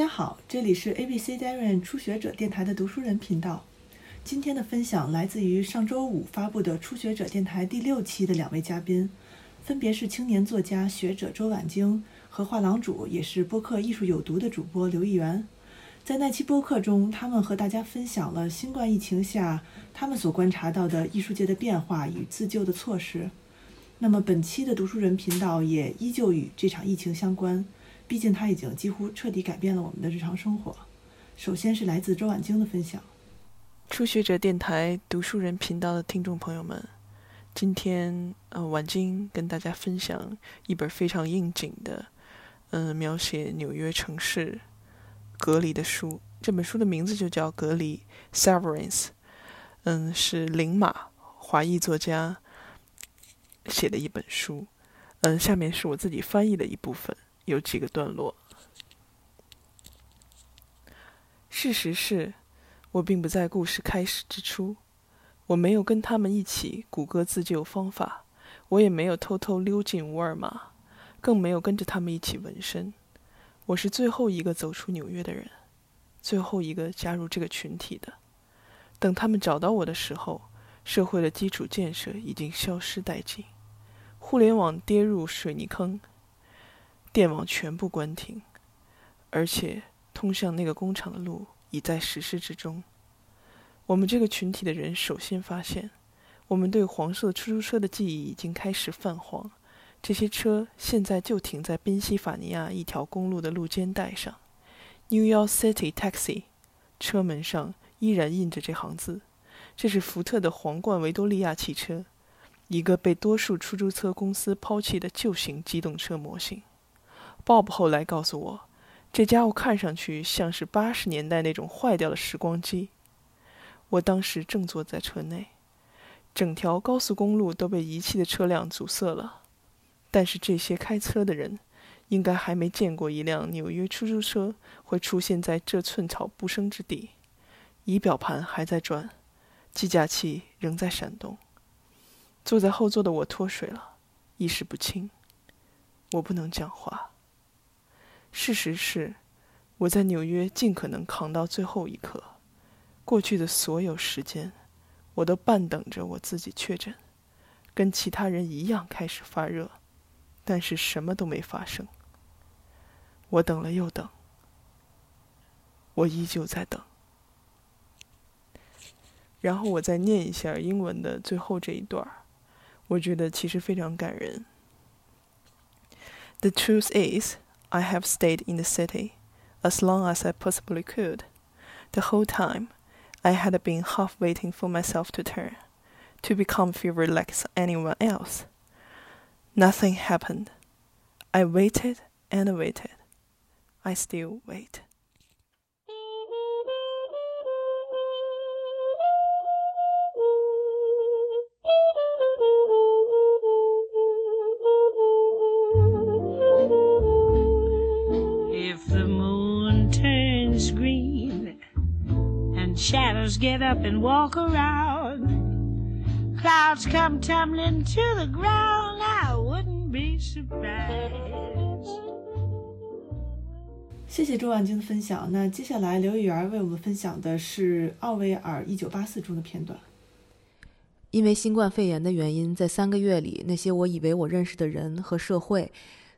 大家好，这里是 ABC Darren 初学者电台的读书人频道。今天的分享来自于上周五发布的初学者电台第六期的两位嘉宾，分别是青年作家学者周婉晶和画廊主，也是播客艺术有毒的主播刘一元。在那期播客中，他们和大家分享了新冠疫情下他们所观察到的艺术界的变化与自救的措施。那么本期的读书人频道也依旧与这场疫情相关，毕竟它已经几乎彻底改变了我们的日常生活。首先是来自周婉晶的分享。初学者电台读书人频道的听众朋友们，今天呃，婉晶跟大家分享一本非常应景的，嗯，描写纽约城市隔离的书。这本书的名字就叫《隔离》（Severance），嗯，是林马华裔作家。写的一本书，嗯，下面是我自己翻译的一部分，有几个段落。事实是，我并不在故事开始之初，我没有跟他们一起谷歌自救方法，我也没有偷偷溜进沃尔玛，更没有跟着他们一起纹身。我是最后一个走出纽约的人，最后一个加入这个群体的。等他们找到我的时候。社会的基础建设已经消失殆尽，互联网跌入水泥坑，电网全部关停，而且通向那个工厂的路已在实施之中。我们这个群体的人首先发现，我们对黄色出租车的记忆已经开始泛黄。这些车现在就停在宾夕法尼亚一条公路的路肩带上，New York City Taxi，车门上依然印着这行字。这是福特的皇冠维多利亚汽车，一个被多数出租车公司抛弃的旧型机动车模型。Bob 后来告诉我，这家伙看上去像是八十年代那种坏掉的时光机。我当时正坐在车内，整条高速公路都被遗弃的车辆阻塞了。但是这些开车的人，应该还没见过一辆纽约出租车会出现在这寸草不生之地。仪表盘还在转。计价器仍在闪动。坐在后座的我脱水了，意识不清。我不能讲话。事实是，我在纽约尽可能扛到最后一刻。过去的所有时间，我都半等着我自己确诊，跟其他人一样开始发热，但是什么都没发生。我等了又等，我依旧在等。然后我再念一下英文的最后这一段，我觉得其实非常感人。The truth is, I have stayed in the city as long as I possibly could. The whole time, I had been half waiting for myself to turn, to become fever like anyone else. Nothing happened. I waited and waited. I still wait. Shadows get up and walk around. Clouds come tumbling to the ground. I wouldn't be surprised. 谢谢周婉晶的分享。那接下来刘玉元为我们分享的是奥威尔《一九八四》中的片段。因为新冠肺炎的原因，在三个月里，那些我以为我认识的人和社会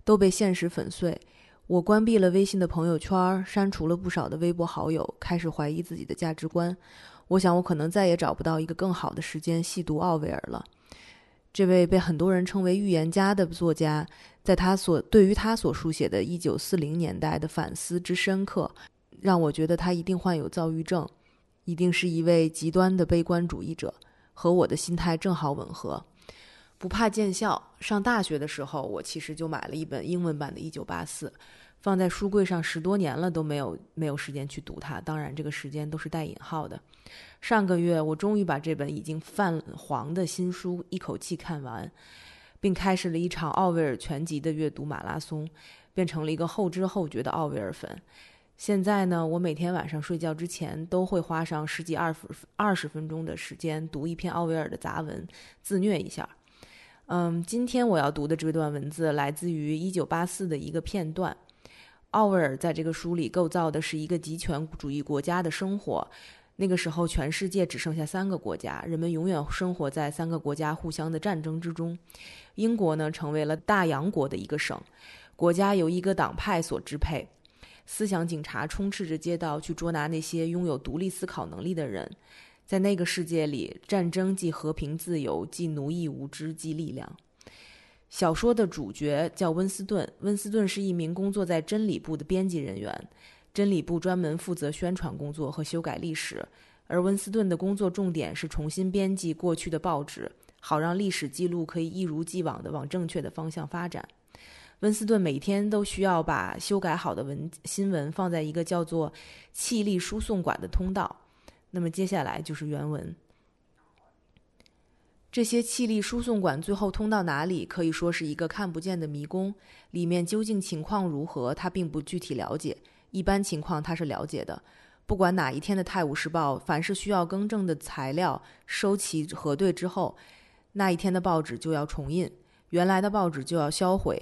都被现实粉碎。我关闭了微信的朋友圈，删除了不少的微博好友，开始怀疑自己的价值观。我想，我可能再也找不到一个更好的时间细读奥威尔了。这位被很多人称为预言家的作家，在他所对于他所书写的一九四零年代的反思之深刻，让我觉得他一定患有躁郁症，一定是一位极端的悲观主义者，和我的心态正好吻合。不怕见笑。上大学的时候，我其实就买了一本英文版的《一九八四》。放在书柜上十多年了，都没有没有时间去读它。当然，这个时间都是带引号的。上个月，我终于把这本已经泛黄的新书一口气看完，并开始了一场奥威尔全集的阅读马拉松，变成了一个后知后觉的奥威尔粉。现在呢，我每天晚上睡觉之前都会花上十几二十二十分钟的时间读一篇奥威尔的杂文，自虐一下。嗯，今天我要读的这段文字来自于《一九八四》的一个片段。奥威尔在这个书里构造的是一个极权主义国家的生活。那个时候，全世界只剩下三个国家，人们永远生活在三个国家互相的战争之中。英国呢，成为了大洋国的一个省，国家由一个党派所支配，思想警察充斥着街道，去捉拿那些拥有独立思考能力的人。在那个世界里，战争既和平自由，既奴役无知，既力量。小说的主角叫温斯顿，温斯顿是一名工作在真理部的编辑人员。真理部专门负责宣传工作和修改历史，而温斯顿的工作重点是重新编辑过去的报纸，好让历史记录可以一如既往地往正确的方向发展。温斯顿每天都需要把修改好的文新闻放在一个叫做“气力输送管”的通道。那么接下来就是原文。这些气力输送管最后通到哪里，可以说是一个看不见的迷宫，里面究竟情况如何，他并不具体了解。一般情况他是了解的，不管哪一天的《泰晤士报》，凡是需要更正的材料收齐核对之后，那一天的报纸就要重印，原来的报纸就要销毁，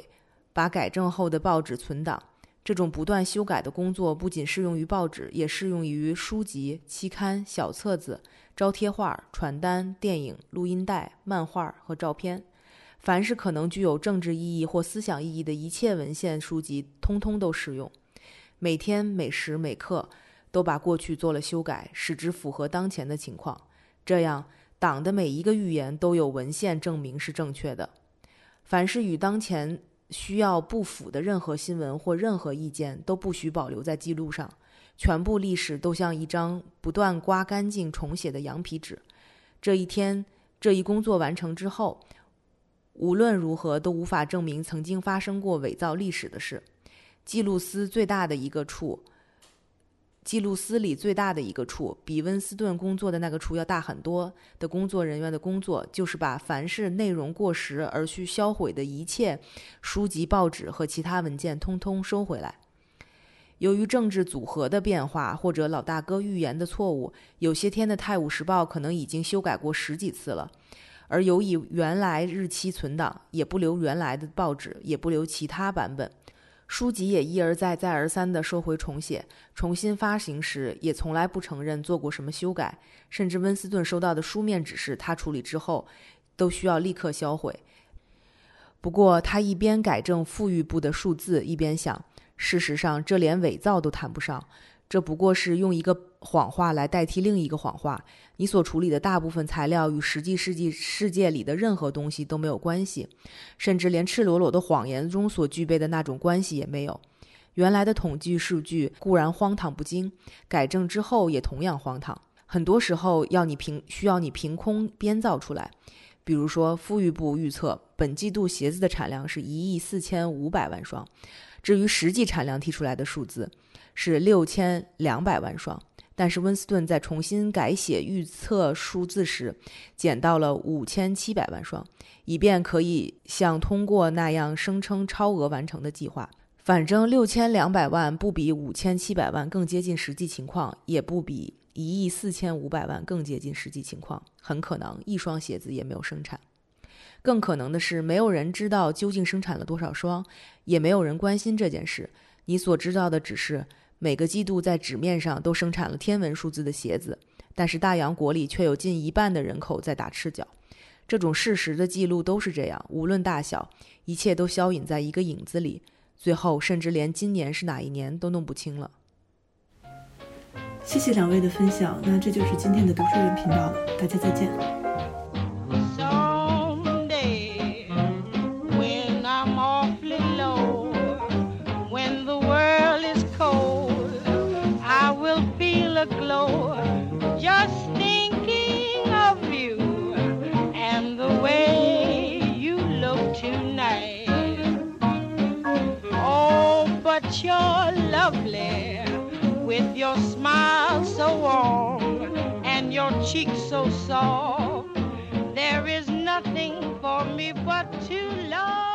把改正后的报纸存档。这种不断修改的工作不仅适用于报纸，也适用于书籍、期刊、小册子、招贴画、传单、电影、录音带、漫画和照片，凡是可能具有政治意义或思想意义的一切文献书籍，通通都适用。每天每时每刻都把过去做了修改，使之符合当前的情况。这样，党的每一个预言都有文献证明是正确的。凡是与当前需要不符的任何新闻或任何意见，都不许保留在记录上。全部历史都像一张不断刮干净、重写的羊皮纸。这一天，这一工作完成之后，无论如何都无法证明曾经发生过伪造历史的事。记录司最大的一个处，记录司里最大的一个处，比温斯顿工作的那个处要大很多的工作人员的工作，就是把凡是内容过时而需销毁的一切书籍、报纸和其他文件，通通收回来。由于政治组合的变化，或者老大哥预言的错误，有些天的《泰晤士报》可能已经修改过十几次了，而由以原来日期存档，也不留原来的报纸，也不留其他版本。书籍也一而再、再而三地收回重写，重新发行时也从来不承认做过什么修改，甚至温斯顿收到的书面指示，他处理之后都需要立刻销毁。不过，他一边改正富裕部的数字，一边想：事实上，这连伪造都谈不上。这不过是用一个谎话来代替另一个谎话。你所处理的大部分材料与实际世纪世界里的任何东西都没有关系，甚至连赤裸裸的谎言中所具备的那种关系也没有。原来的统计数据固然荒唐不经，改正之后也同样荒唐。很多时候要你凭需要你凭空编造出来。比如说，富裕部预测本季度鞋子的产量是一亿四千五百万双，至于实际产量提出来的数字。是六千两百万双，但是温斯顿在重新改写预测数字时，减到了五千七百万双，以便可以像通过那样声称超额完成的计划。反正六千两百万不比五千七百万更接近实际情况，也不比一亿四千五百万更接近实际情况。很可能一双鞋子也没有生产，更可能的是，没有人知道究竟生产了多少双，也没有人关心这件事。你所知道的只是。每个季度在纸面上都生产了天文数字的鞋子，但是大洋国里却有近一半的人口在打赤脚。这种事实的记录都是这样，无论大小，一切都消隐在一个影子里，最后甚至连今年是哪一年都弄不清了。谢谢两位的分享，那这就是今天的读书人频道了，大家再见。you're lovely with your smile so warm and your cheeks so soft. There is nothing for me but to love.